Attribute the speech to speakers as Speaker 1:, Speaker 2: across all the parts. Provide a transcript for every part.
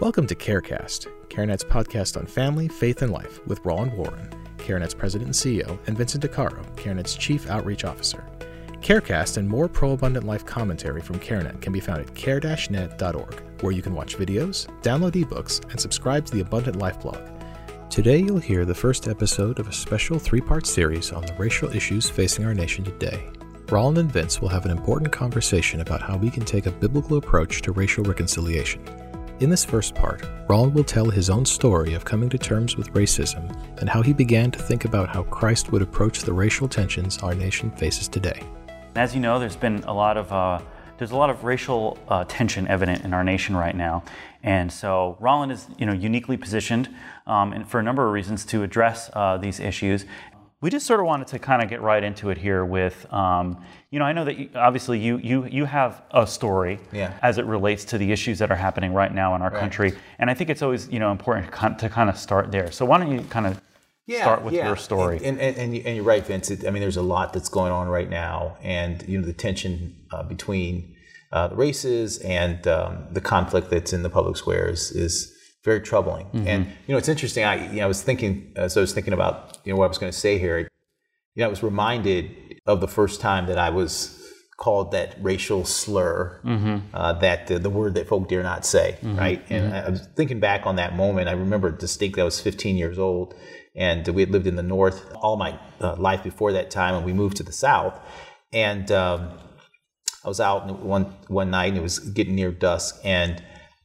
Speaker 1: Welcome to CareCast, CareNet's podcast on family, faith, and life with Roland Warren, CareNet's president and CEO, and Vincent DiCaro, CareNet's chief outreach officer. CareCast and more pro abundant life commentary from CareNet can be found at care-net.org, where you can watch videos, download ebooks, and subscribe to the Abundant Life blog. Today, you'll hear the first episode of a special three part series on the racial issues facing our nation today. Roland and Vince will have an important conversation about how we can take a biblical approach to racial reconciliation. In this first part, Roland will tell his own story of coming to terms with racism and how he began to think about how Christ would approach the racial tensions our nation faces today.
Speaker 2: As you know, there's been a lot of uh, there's a lot of racial uh, tension evident in our nation right now, and so Roland is you know uniquely positioned, um, and for a number of reasons to address uh, these issues we just sort of wanted to kind of get right into it here with, um, you know, I know that you, obviously you you you have a story
Speaker 3: yeah.
Speaker 2: as it relates to the issues that are happening right now in our
Speaker 3: right.
Speaker 2: country, and I think it's always you know important to kind of start there. So why don't you kind of
Speaker 3: yeah,
Speaker 2: start with
Speaker 3: yeah.
Speaker 2: your story?
Speaker 3: And, and, and, and, you're right, Vince. I mean, there's a lot that's going on right now, and you know the tension uh, between uh, the races and um, the conflict that's in the public squares is very troubling. Mm-hmm. And you know, it's interesting. I you know, I was thinking as I was thinking about you know what I was going to say here. You know, I was reminded of the first time that I was called that racial slur, mm-hmm. uh, that the, the, word that folk dare not say, mm-hmm. right? And mm-hmm. I was thinking back on that moment. I remember distinctly. I was 15 years old, and we had lived in the north all my uh, life before that time, and we moved to the south. And um, I was out one one night, and it was getting near dusk, and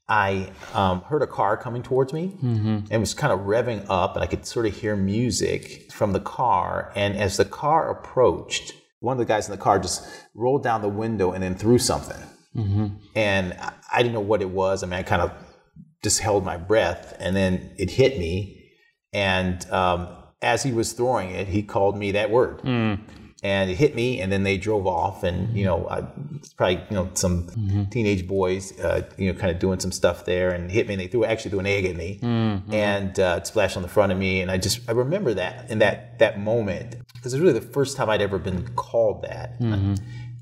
Speaker 3: I um, heard a car coming towards me mm-hmm. and was kind of revving up, and I could sort of hear music from the car. And as the car approached, one of the guys in the car just rolled down the window and then threw something. Mm-hmm. And I didn't know what it was. I mean, I kind of just held my breath, and then it hit me. And um, as he was throwing it, he called me that word. Mm and it hit me and then they drove off and you know I, it's probably you know some mm-hmm. teenage boys uh, you know kind of doing some stuff there and hit me and they threw actually threw an egg at me mm-hmm. and uh, it splashed on the front of me and I just I remember that in that that moment because it's really the first time I'd ever been called that mm-hmm.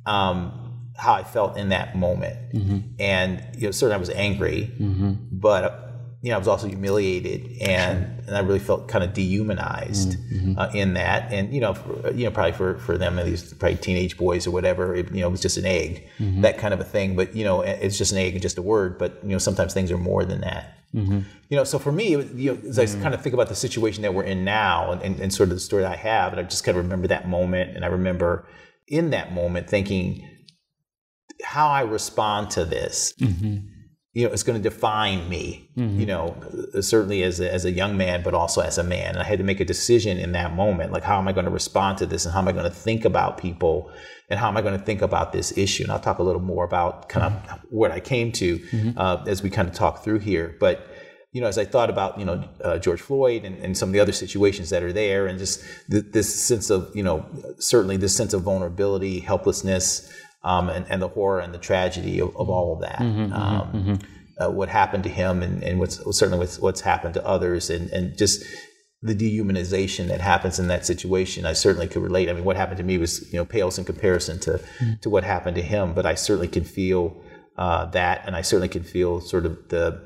Speaker 3: um, how I felt in that moment mm-hmm. and you know certainly I was angry mm-hmm. but you know, I was also humiliated and, and I really felt kind of dehumanized mm-hmm. uh, in that. And, you know, for, you know, probably for, for them, these probably teenage boys or whatever, it, you know, it was just an egg, mm-hmm. that kind of a thing. But, you know, it's just an egg and just a word. But, you know, sometimes things are more than that. Mm-hmm. You know, so for me, you know, as I kind of think about the situation that we're in now and, and, and sort of the story that I have, and I just kind of remember that moment. And I remember in that moment thinking how I respond to this mm-hmm you know, it's going to define me, mm-hmm. you know, certainly as a, as a young man, but also as a man. And I had to make a decision in that moment, like, how am I going to respond to this and how am I going to think about people and how am I going to think about this issue? And I'll talk a little more about kind of mm-hmm. what I came to mm-hmm. uh, as we kind of talk through here. But, you know, as I thought about, you know, uh, George Floyd and, and, some of the other situations that are there and just th- this sense of, you know, certainly this sense of vulnerability, helplessness, um, and, and, the horror and the tragedy of, of all of that. Mm-hmm, mm-hmm um, mm-hmm. Uh, what happened to him and, and what's certainly what's, what's happened to others and, and just the dehumanization that happens in that situation, I certainly could relate. I mean, what happened to me was, you know, pales in comparison to, mm-hmm. to what happened to him, but I certainly can feel uh, that, and I certainly can feel sort of the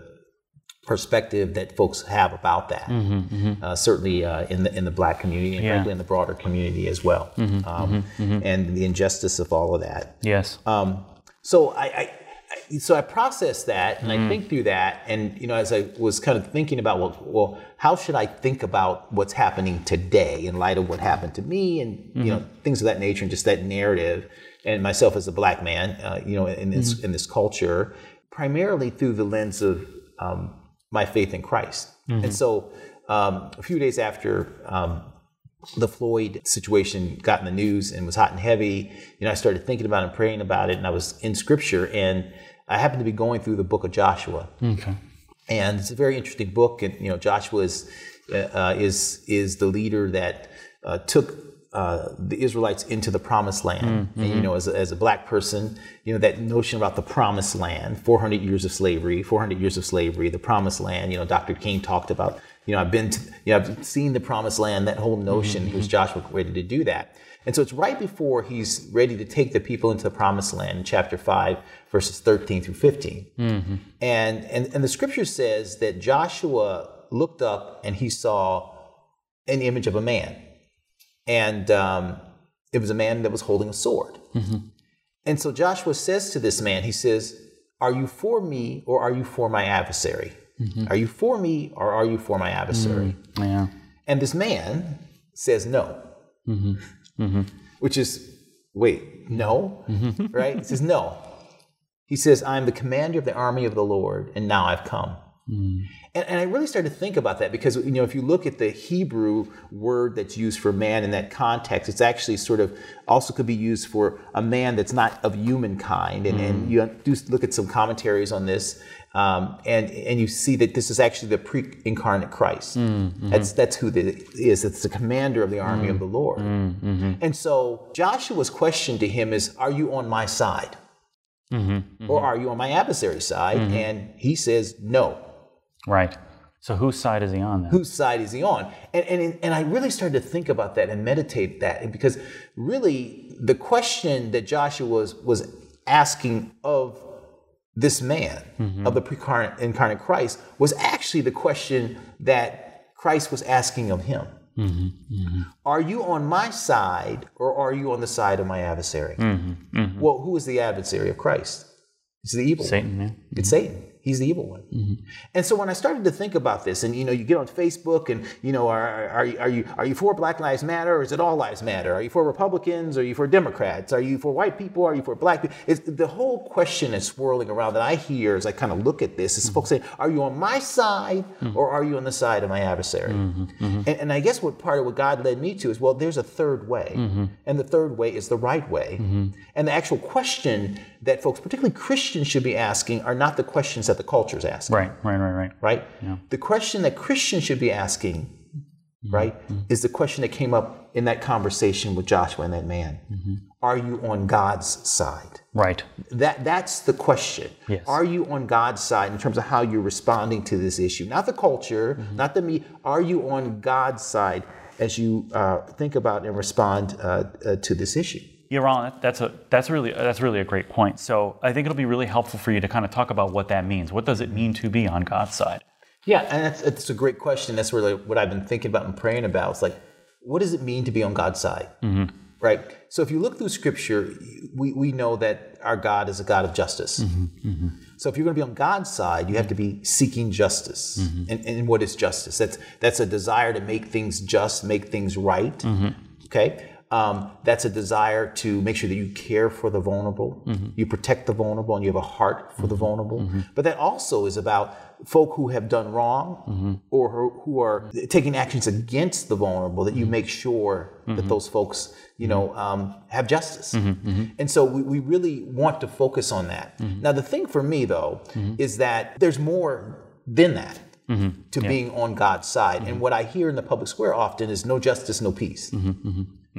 Speaker 3: perspective that folks have about that. Mm-hmm, mm-hmm. Uh, certainly uh, in the in the black community and yeah. frankly in the broader community as well, mm-hmm, um, mm-hmm, mm-hmm. and the injustice of all of that.
Speaker 2: Yes. Um,
Speaker 3: so I, I, so I process that and I mm. think through that, and you know, as I was kind of thinking about, well, well, how should I think about what's happening today in light of what happened to me, and you know, things of that nature, and just that narrative, and myself as a black man, uh, you know, in this in this culture, primarily through the lens of um, my faith in Christ. Mm-hmm. And so um, a few days after um, the Floyd situation got in the news and was hot and heavy, you know, I started thinking about it and praying about it, and I was in Scripture, and I happened to be going through the book of Joshua. Okay. And it's a very interesting book, and you know, Joshua is uh, is is the leader that uh, took uh, the Israelites into the promised land. Mm-hmm. And, you know, as a, as a black person, you know, that notion about the promised land, 400 years of slavery, 400 years of slavery, the promised land, you know, Dr. King talked about, you know, I've been, to, you know, I've seen the promised land, that whole notion, mm-hmm. was Joshua ready to do that. And so it's right before he's ready to take the people into the promised land in chapter 5, verses 13 through 15. Mm-hmm. And, and, and the scripture says that Joshua looked up and he saw an image of a man. And um, it was a man that was holding a sword. Mm-hmm. And so Joshua says to this man, he says, Are you for me or are you for my adversary? Mm-hmm. Are you for me or are you for my adversary?
Speaker 2: Mm, yeah.
Speaker 3: And this man says no. Mm-hmm. Mm-hmm. Which is, wait, no? Mm-hmm. Right? He says, no. He says, I'm the commander of the army of the Lord, and now I've come. Mm. And, and, I really started to think about that because you know if you look at the Hebrew word that's used for man in that context, it's actually sort of also could be used for a man that's not of humankind. And, mm. and you do look at some commentaries on this, um, and and you see that this is actually the pre-incarnate Christ. Mm, mm-hmm. That's that's who the is. It's the commander of the army mm, of the Lord. Mm, mm-hmm. And so Joshua's question to him is, "Are you on my side, mm-hmm, mm-hmm. or are you on my adversary's side?" Mm-hmm. And he says, "No."
Speaker 2: Right. So whose side is he on then?
Speaker 3: Whose side is he on? And, and, and I really started to think about that and meditate that because really the question that Joshua was, was asking of this man, mm-hmm. of the pre-incarnate incarnate Christ, was actually the question that Christ was asking of him. Mm-hmm. Mm-hmm. Are you on my side or are you on the side of my adversary? Mm-hmm. Mm-hmm. Well, who is the adversary of Christ? It's the evil.
Speaker 2: Satan, yeah.
Speaker 3: It's Satan. He's the evil one. Mm-hmm. And so when I started to think about this, and you know, you get on Facebook, and you know, are, are, you, are you are you for Black Lives Matter, or is it All Lives Matter? Are you for Republicans? Or are you for Democrats? Are you for white people? Are you for black people? It's, the whole question is swirling around that I hear as I kind of look at this is mm-hmm. folks saying, "Are you on my side, mm-hmm. or are you on the side of my adversary?" Mm-hmm. Mm-hmm. And, and, I guess what part of what God led me to is, well, there's a third way, mm-hmm. and the third way is the right way. And the actual question that folks, particularly Christians, should be asking are not the questions that the culture is asking.
Speaker 2: Right, right, right, right.
Speaker 3: Right? Yeah. The question that Christians should be asking, mm-hmm. right, mm-hmm. is the question that came up in that conversation with Joshua and that man. Mm-hmm. Are you on God's side?
Speaker 2: Right.
Speaker 3: That that's the question.
Speaker 2: Yes.
Speaker 3: Are you on God's side in terms of how you're responding to this issue? Not the culture, mm-hmm. not the me. Are you on God's side as you uh, think about and respond uh, uh, to this issue?
Speaker 2: Yeah, Ron, that's a that's really that's really a great point. So I think it'll be really helpful for you to kind of talk about what that means. What does it mean to be on God's side?
Speaker 3: Yeah, and that's, that's a great question. That's really what I've been thinking about and praying about. It's like, what does it mean to be on God's side? Mm-hmm. Right. So if you look through Scripture, we, we know that our God is a God of justice. Mm-hmm. Mm-hmm. So if you're going to be on God's side, you have to be seeking justice. Mm-hmm. And, and what is justice? That's that's a desire to make things just, make things right. Mm-hmm. Okay. Um, that's a desire to make sure that you care for the vulnerable, mm-hmm. you protect the vulnerable, and you have a heart for mm-hmm. the vulnerable. Mm-hmm. But that also is about folk who have done wrong mm-hmm. or who are taking actions against the vulnerable. That you mm-hmm. make sure that mm-hmm. those folks, you know, um, have justice. And so we, we, really want to focus on that. Now, the thing for me though is that there's more than that. To yeah. being on God's side. And what I hear in the public square often is no justice, no peace.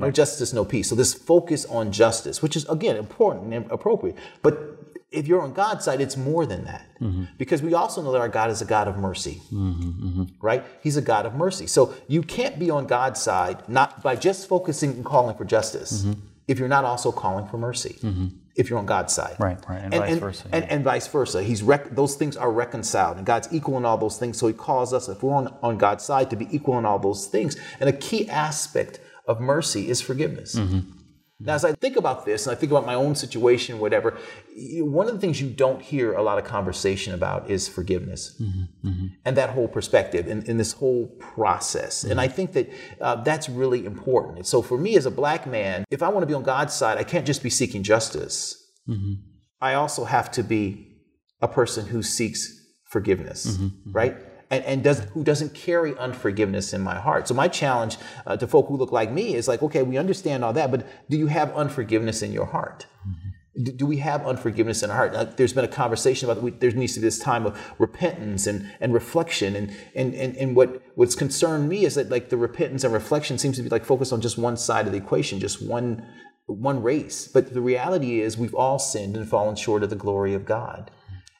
Speaker 3: No justice, no peace. So this focus on justice, which is again important and appropriate. But if you're on God's side, it's more than that. Mm-hmm. Because we also know that our God is a God of mercy. Mm-hmm, mm-hmm. Right? He's a God of mercy. So you can't be on God's side not by just focusing and calling for justice mm-hmm. if you're not also calling for mercy. Mm-hmm. If you're on God's side.
Speaker 2: Right, right. And, and vice versa.
Speaker 3: And, and, vice versa. He's rec- those things are reconciled. And God's equal in all those things. So he calls us, if we're on, on God's side, to be equal in all those things. And a key aspect of mercy is forgiveness. Mm-hmm. Now, as I think about this and I think about my own situation, whatever, one of the things you don't hear a lot of conversation about is forgiveness mm-hmm, mm-hmm. and that whole perspective and, and this whole process. Mm-hmm. And I think that uh, that's really important. So, for me as a black man, if I want to be on God's side, I can't just be seeking justice. Mm-hmm. I also have to be a person who seeks forgiveness, mm-hmm, mm-hmm. right? And, and does, who doesn't carry unforgiveness in my heart. So my challenge uh, to folk who look like me is like, okay, we understand all that, but do you have unforgiveness in your heart? Mm-hmm. do, we have unforgiveness in our heart? There's been a conversation about we, there needs to be this time of repentance and, and reflection. And, and, and, and what, what's concerned me is that like the repentance and reflection seems to be like focused on just one side of the equation, just one, one race. But the reality is we've all sinned and fallen short of the glory of God.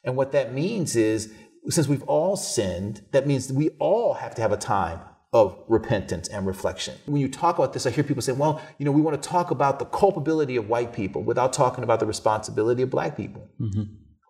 Speaker 3: And what that means is since we've all sinned, that means we all have to have a time of repentance and reflection. When you talk about this, I hear people say, well, you know, we want to talk about the culpability of white people without talking about the responsibility of black people. Mm-hmm.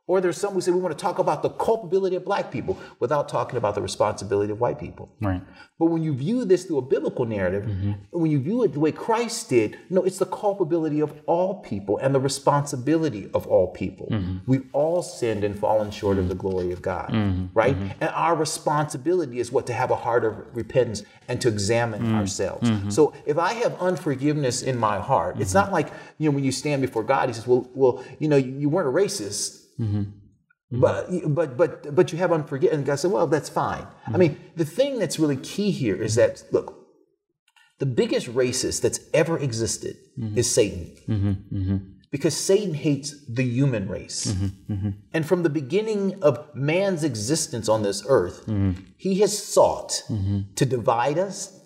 Speaker 3: Or there's some who say we want to talk about the culpability of black people without talking about the responsibility of white people.
Speaker 2: Right.
Speaker 3: But when you view this through a biblical narrative, mm-hmm. when you view it the way Christ did, no, it's the culpability of all people and the responsibility of all people. Mm-hmm. We've all sinned and fallen short of the glory of God, mm-hmm. right? Mm-hmm. And our responsibility is what to have a heart of repentance and to examine mm-hmm. ourselves. Mm-hmm. So if I have unforgiveness in my heart, it's not like you know when you stand before God, He says, "Well, well, you know, you, you weren't a racist." Mm-hmm. Mm-hmm. But but but but you have unforgiveness. And God said, "Well, that's fine." Mm-hmm. I mean, the thing that's really key here is that look, the biggest racist that's ever existed mm-hmm. is Satan, mm-hmm. Because Satan hates the human race, and from the beginning of man's existence on this earth, he has sought to divide us,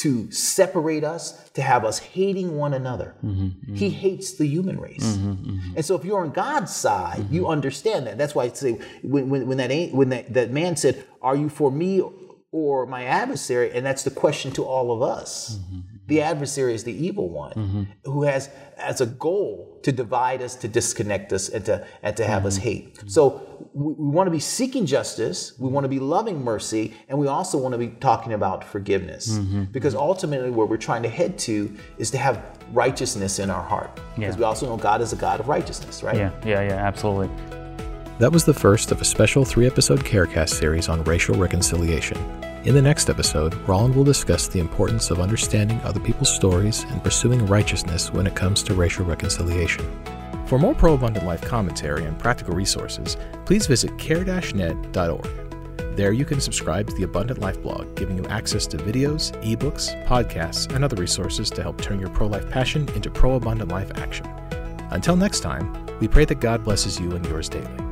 Speaker 3: to separate us, to have us hating one another. Mm-hmm, mm-hmm. He hates the human race. Mm-hmm, mm-hmm. and so if you're on God's side, you mm-hmm. understand that. That's why I say when, when, when that when that, that man said, Are you for me or my adversary? And that's the question to all of us. Mm-hmm, the adversary is the evil one who has as a goal to divide us, to disconnect us, and to and to have us hate. So we, we want to be seeking justice, we want to be loving mercy, and we also want to be talking about forgiveness. Mm-hmm. Because ultimately, where we're trying to head to is to have righteousness in our heart. Because yeah. we also know God is a God of righteousness, right?
Speaker 2: Yeah, yeah, yeah, absolutely.
Speaker 1: That was the first of a special three episode Carecast series on racial reconciliation. In the next episode, Roland will discuss the importance of understanding other people's stories and pursuing righteousness when it comes to racial reconciliation. For more Pro Abundant Life commentary and practical resources, please visit care-net.org. There you can subscribe to the Abundant Life blog, giving you access to videos, ebooks, podcasts, and other resources to help turn your pro life passion into pro abundant life action. Until next time, we pray that God blesses you and yours daily.